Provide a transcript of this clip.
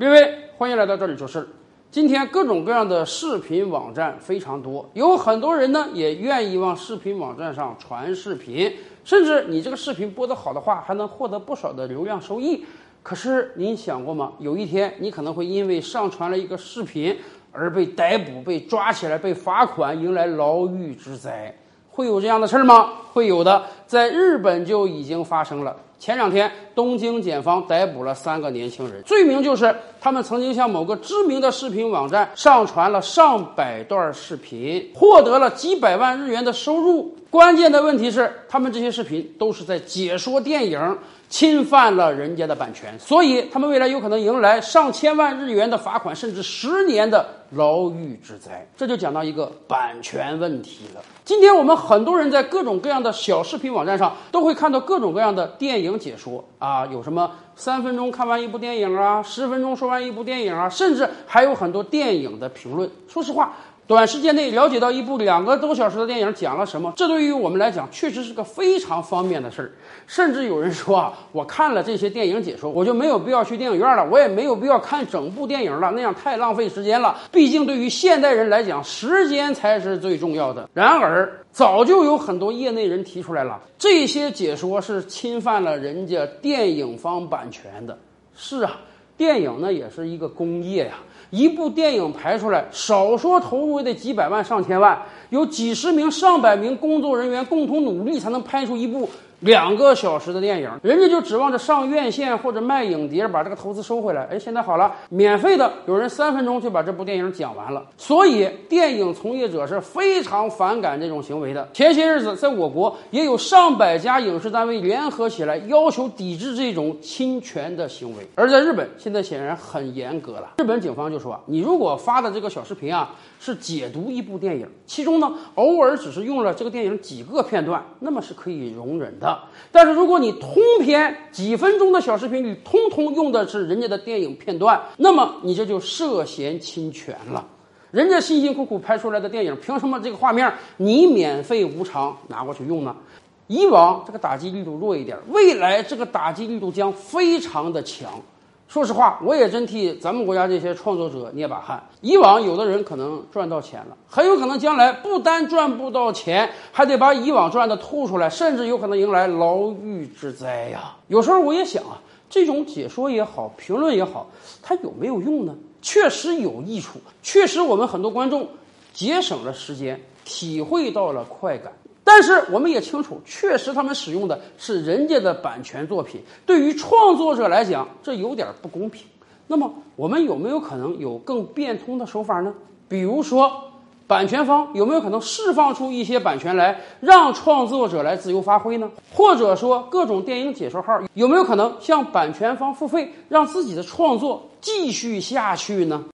各位，欢迎来到这里做事儿。今天各种各样的视频网站非常多，有很多人呢也愿意往视频网站上传视频，甚至你这个视频播得好的话，还能获得不少的流量收益。可是您想过吗？有一天你可能会因为上传了一个视频而被逮捕、被抓起来、被罚款，迎来牢狱之灾。会有这样的事儿吗？会有的，在日本就已经发生了。前两天，东京检方逮捕了三个年轻人，罪名就是他们曾经向某个知名的视频网站上传了上百段视频，获得了几百万日元的收入。关键的问题是，他们这些视频都是在解说电影，侵犯了人家的版权，所以他们未来有可能迎来上千万日元的罚款，甚至十年的牢狱之灾。这就讲到一个版权问题了。今天我们很多人在各种各样的小视频网站上都会看到各种各样的电影解说啊，有什么三分钟看完一部电影啊，十分钟说完一部电影啊，甚至还有很多电影的评论。说实话。短时间内了解到一部两个多小时的电影讲了什么，这对于我们来讲确实是个非常方便的事儿。甚至有人说啊，我看了这些电影解说，我就没有必要去电影院了，我也没有必要看整部电影了，那样太浪费时间了。毕竟对于现代人来讲，时间才是最重要的。然而，早就有很多业内人提出来了，这些解说是侵犯了人家电影方版权的。是啊，电影呢也是一个工业呀。一部电影拍出来，少说投入也得几百万上千万，有几十名上百名工作人员共同努力才能拍出一部。两个小时的电影，人家就指望着上院线或者卖影碟把这个投资收回来。哎，现在好了，免费的，有人三分钟就把这部电影讲完了。所以，电影从业者是非常反感这种行为的。前些日子，在我国也有上百家影视单位联合起来，要求抵制这种侵权的行为。而在日本，现在显然很严格了。日本警方就说，你如果发的这个小视频啊，是解读一部电影，其中呢偶尔只是用了这个电影几个片段，那么是可以容忍的。但是如果你通篇几分钟的小视频里通通用的是人家的电影片段，那么你这就涉嫌侵权了。人家辛辛苦苦拍出来的电影，凭什么这个画面你免费无偿拿过去用呢？以往这个打击力度弱一点，未来这个打击力度将非常的强。说实话，我也真替咱们国家这些创作者捏把汗。以往有的人可能赚到钱了，很有可能将来不单赚不到钱，还得把以往赚的吐出来，甚至有可能迎来牢狱之灾呀。有时候我也想啊，这种解说也好，评论也好，它有没有用呢？确实有益处，确实我们很多观众节省了时间，体会到了快感。但是我们也清楚，确实他们使用的是人家的版权作品，对于创作者来讲，这有点不公平。那么，我们有没有可能有更变通的手法呢？比如说，版权方有没有可能释放出一些版权来，让创作者来自由发挥呢？或者说，各种电影解说号有没有可能向版权方付费，让自己的创作继续下去呢？